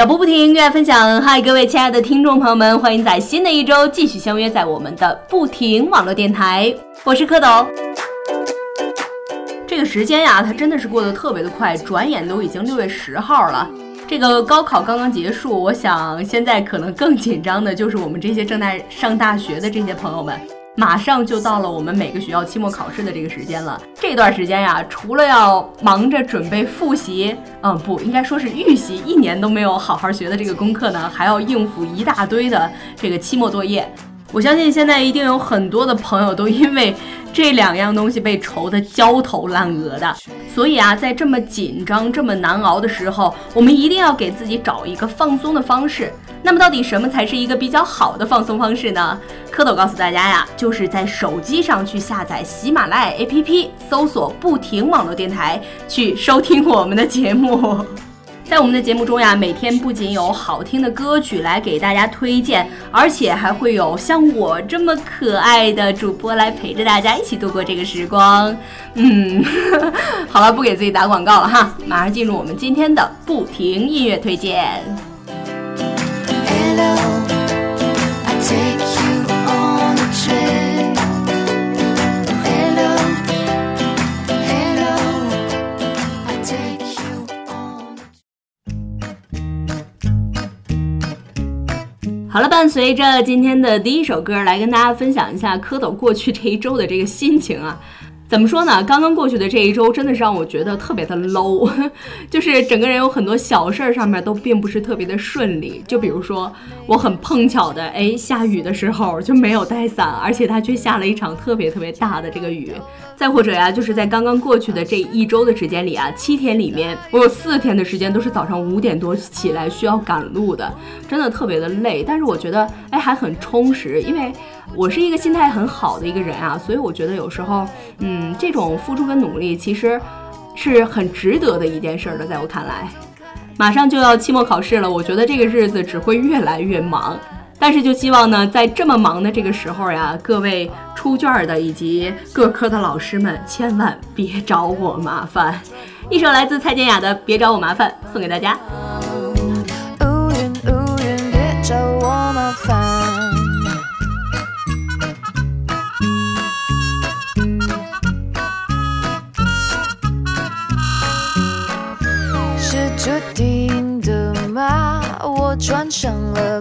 脚步不停，音乐分享。嗨，各位亲爱的听众朋友们，欢迎在新的一周继续相约在我们的不停网络电台。我是蝌蚪。这个时间呀，它真的是过得特别的快，转眼都已经六月十号了。这个高考刚刚结束，我想现在可能更紧张的就是我们这些正在上大学的这些朋友们。马上就到了我们每个学校期末考试的这个时间了。这段时间呀，除了要忙着准备复习，嗯，不应该说是预习，一年都没有好好学的这个功课呢，还要应付一大堆的这个期末作业。我相信现在一定有很多的朋友都因为这两样东西被愁得焦头烂额的。所以啊，在这么紧张、这么难熬的时候，我们一定要给自己找一个放松的方式。那么，到底什么才是一个比较好的放松方式呢？蝌蚪告诉大家呀，就是在手机上去下载喜马拉雅 APP，搜索“不停网络电台”，去收听我们的节目。在我们的节目中呀，每天不仅有好听的歌曲来给大家推荐，而且还会有像我这么可爱的主播来陪着大家一起度过这个时光。嗯，好了，不给自己打广告了哈，马上进入我们今天的不停音乐推荐。好了，伴随着今天的第一首歌，来跟大家分享一下蝌蚪过去这一周的这个心情啊。怎么说呢？刚刚过去的这一周，真的是让我觉得特别的 low，就是整个人有很多小事儿上面都并不是特别的顺利。就比如说，我很碰巧的，哎，下雨的时候就没有带伞，而且它却下了一场特别特别大的这个雨。再或者呀，就是在刚刚过去的这一周的时间里啊，七天里面，我有四天的时间都是早上五点多起来需要赶路的，真的特别的累。但是我觉得，哎，还很充实，因为我是一个心态很好的一个人啊，所以我觉得有时候，嗯，这种付出跟努力其实是很值得的一件事的。在我看来，马上就要期末考试了，我觉得这个日子只会越来越忙。但是就希望呢，在这么忙的这个时候呀，各位出卷的以及各科的老师们，千万别找我麻烦。一首来自蔡健雅的《别找我麻烦》送给大家。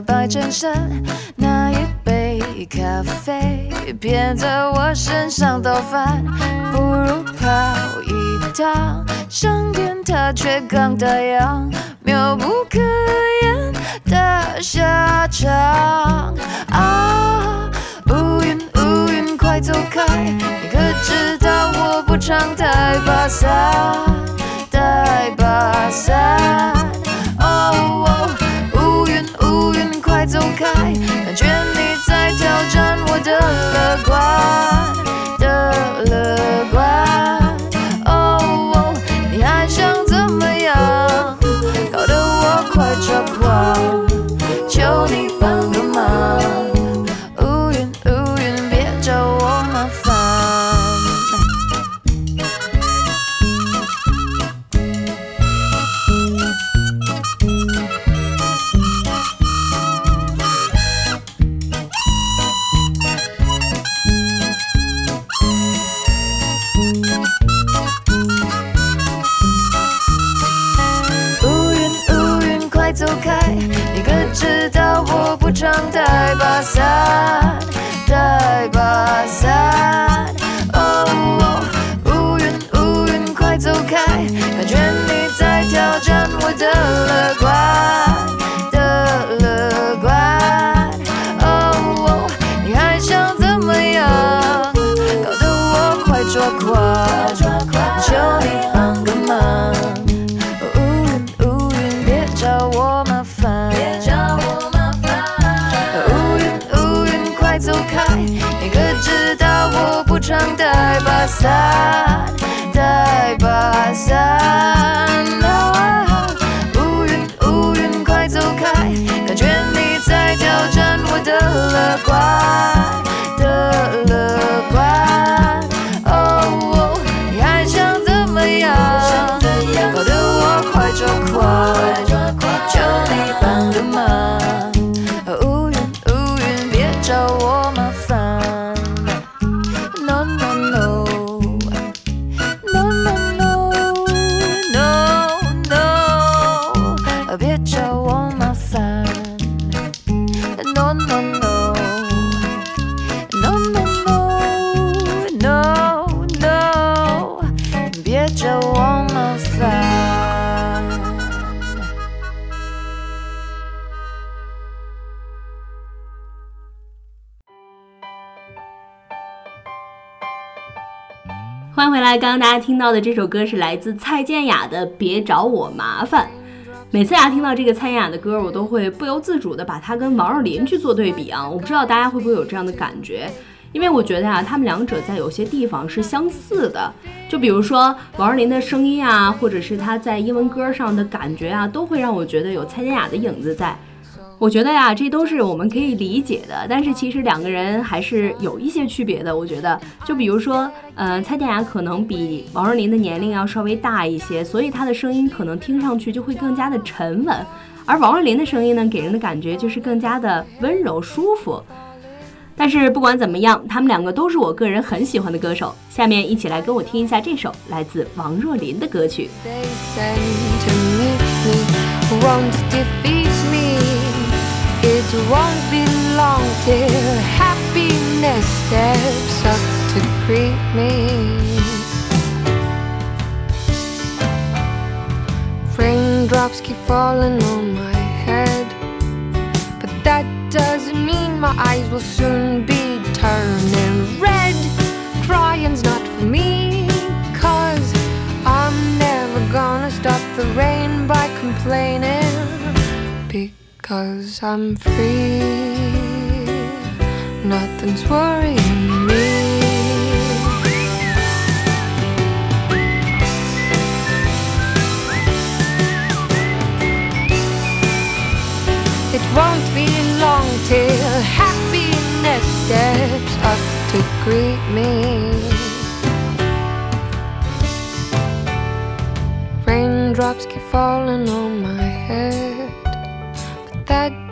白衬衫，那一杯咖啡偏在我身上倒翻，不如跑一趟，上天它却刚打烊，妙不可言的下场。啊，乌云乌云快走开，你可知道我不常带把伞，带把伞。哦。走开！感觉你在挑战我的乐观的乐观。快走开！你可知道我不常带把伞，带把伞。哦，乌云乌云快走开，感觉你在挑战我的乐观上带把伞，带把伞啊。乌云乌云快走开！感觉你在挑战我的乐观的乐欢迎回来！刚刚大家听到的这首歌是来自蔡健雅的《别找我麻烦》。每次啊听到这个蔡健雅的歌，我都会不由自主的把它跟王若琳去做对比啊。我不知道大家会不会有这样的感觉，因为我觉得啊，他们两者在有些地方是相似的。就比如说王若琳的声音啊，或者是她在英文歌上的感觉啊，都会让我觉得有蔡健雅的影子在。我觉得呀，这都是我们可以理解的，但是其实两个人还是有一些区别的。我觉得，就比如说，呃，蔡健雅可能比王若琳的年龄要稍微大一些，所以她的声音可能听上去就会更加的沉稳，而王若琳的声音呢，给人的感觉就是更加的温柔舒服。但是不管怎么样，他们两个都是我个人很喜欢的歌手。下面一起来跟我听一下这首来自王若琳的歌曲。It won't be long till happiness steps up to greet me. Raindrops keep falling on my head, but that doesn't mean my eyes will soon be turning red. Crying's not for me, cause I'm never gonna stop the rain by complaining. Because I'm free, nothing's worrying me. It won't be long till happiness steps up to greet me. Raindrops keep falling on my head,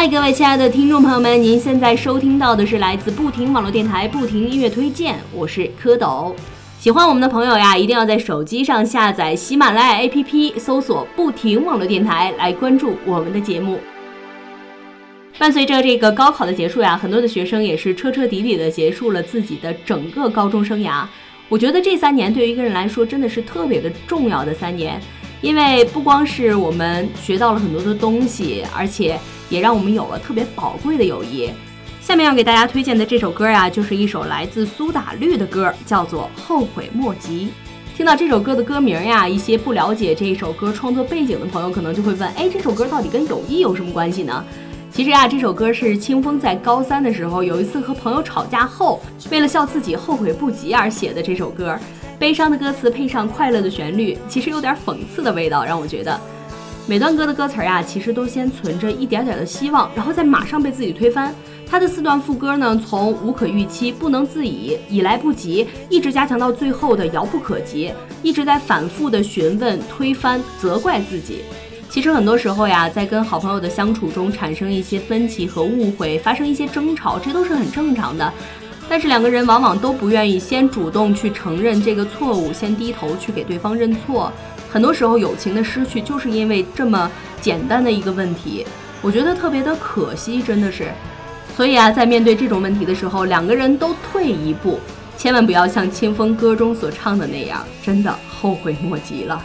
嗨各位亲爱的听众朋友们，您现在收听到的是来自不停网络电台不停音乐推荐，我是蝌蚪。喜欢我们的朋友呀，一定要在手机上下载喜马拉雅 APP，搜索“不停网络电台”来关注我们的节目。伴随着这个高考的结束呀，很多的学生也是彻彻底底的结束了自己的整个高中生涯。我觉得这三年对于一个人来说真的是特别的重要的三年，因为不光是我们学到了很多的东西，而且也让我们有了特别宝贵的友谊。下面要给大家推荐的这首歌呀，就是一首来自苏打绿的歌，叫做《后悔莫及》。听到这首歌的歌名呀，一些不了解这一首歌创作背景的朋友可能就会问：哎，这首歌到底跟友谊有什么关系呢？其实呀，这首歌是清风在高三的时候有一次和朋友吵架后，为了笑自己后悔不及而写的这首歌。悲伤的歌词配上快乐的旋律，其实有点讽刺的味道，让我觉得。每段歌的歌词儿呀，其实都先存着一点点的希望，然后再马上被自己推翻。它的四段副歌呢，从无可预期、不能自已、已来不及，一直加强到最后的遥不可及，一直在反复的询问、推翻、责怪自己。其实很多时候呀，在跟好朋友的相处中产生一些分歧和误会，发生一些争吵，这都是很正常的。但是两个人往往都不愿意先主动去承认这个错误，先低头去给对方认错。很多时候，友情的失去就是因为这么简单的一个问题，我觉得特别的可惜，真的是。所以啊，在面对这种问题的时候，两个人都退一步，千万不要像清风歌中所唱的那样，真的后悔莫及了。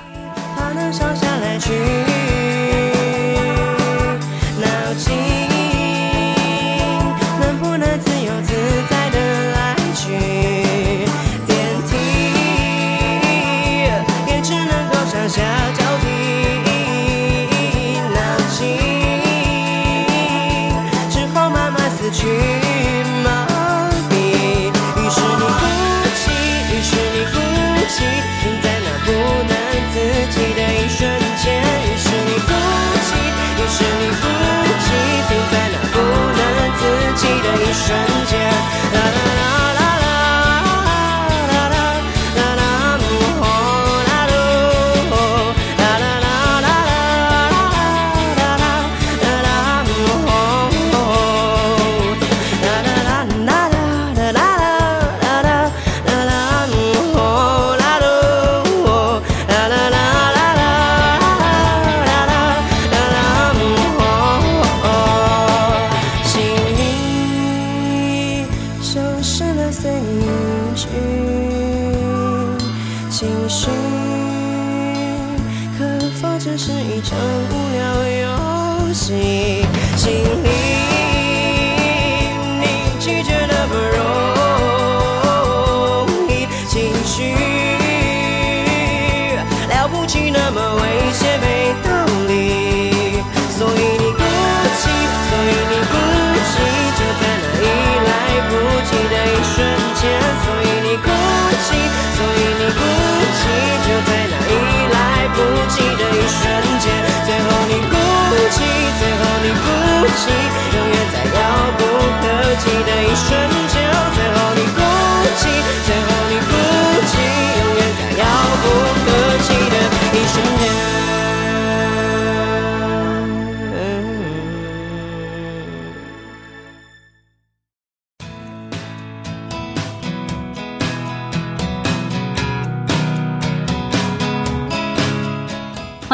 谁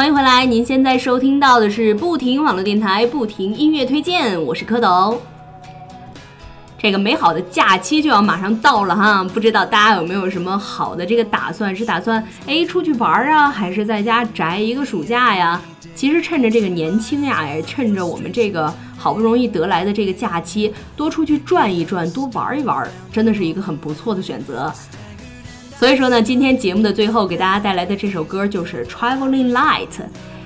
欢迎回来，您现在收听到的是不停网络电台不停音乐推荐，我是蝌蚪。这个美好的假期就要马上到了哈，不知道大家有没有什么好的这个打算？是打算哎出去玩啊，还是在家宅一个暑假呀？其实趁着这个年轻呀，也趁着我们这个好不容易得来的这个假期，多出去转一转，多玩一玩，真的是一个很不错的选择。所以说呢，今天节目的最后给大家带来的这首歌就是《Traveling Light》。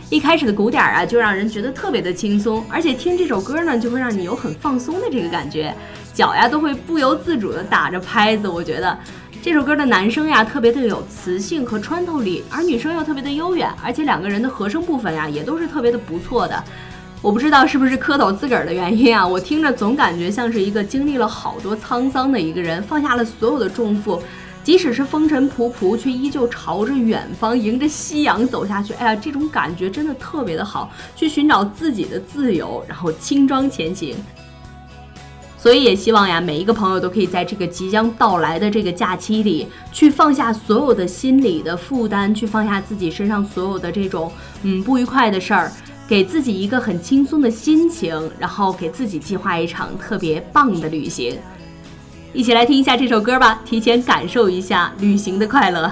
一开始的鼓点啊，就让人觉得特别的轻松，而且听这首歌呢，就会让你有很放松的这个感觉，脚呀都会不由自主的打着拍子。我觉得这首歌的男声呀特别的有磁性和穿透力，而女生又特别的悠远，而且两个人的和声部分呀也都是特别的不错的。我不知道是不是蝌蚪自个儿的原因啊，我听着总感觉像是一个经历了好多沧桑的一个人，放下了所有的重负。即使是风尘仆仆，却依旧朝着远方，迎着夕阳走下去。哎呀，这种感觉真的特别的好，去寻找自己的自由，然后轻装前行。所以也希望呀，每一个朋友都可以在这个即将到来的这个假期里，去放下所有的心理的负担，去放下自己身上所有的这种嗯不愉快的事儿，给自己一个很轻松的心情，然后给自己计划一场特别棒的旅行。一起来听一下这首歌吧，提前感受一下旅行的快乐。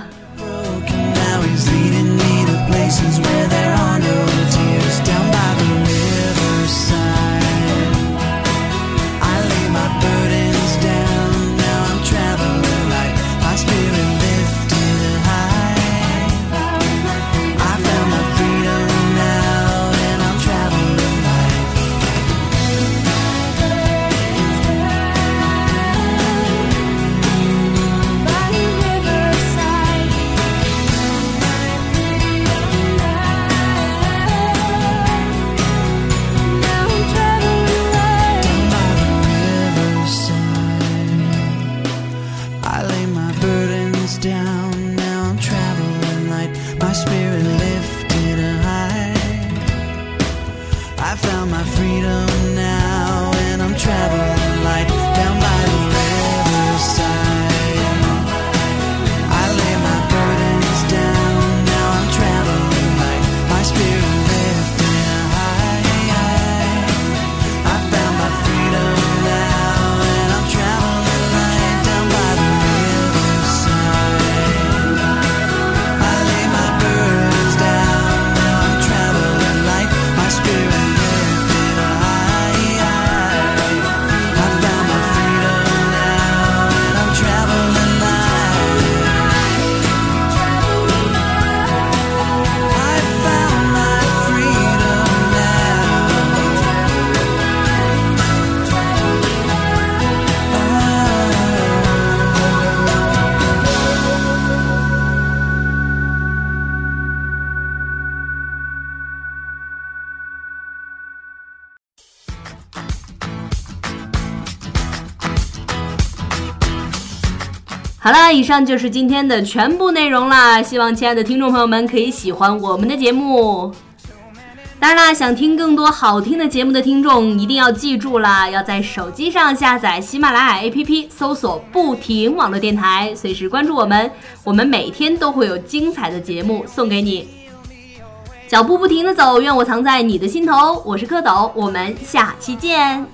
好啦，以上就是今天的全部内容啦。希望亲爱的听众朋友们可以喜欢我们的节目。当然啦，想听更多好听的节目的听众一定要记住啦，要在手机上下载喜马拉雅 APP，搜索“不停网络电台”，随时关注我们。我们每天都会有精彩的节目送给你。脚步不停的走，愿我藏在你的心头。我是蝌蚪，我们下期见。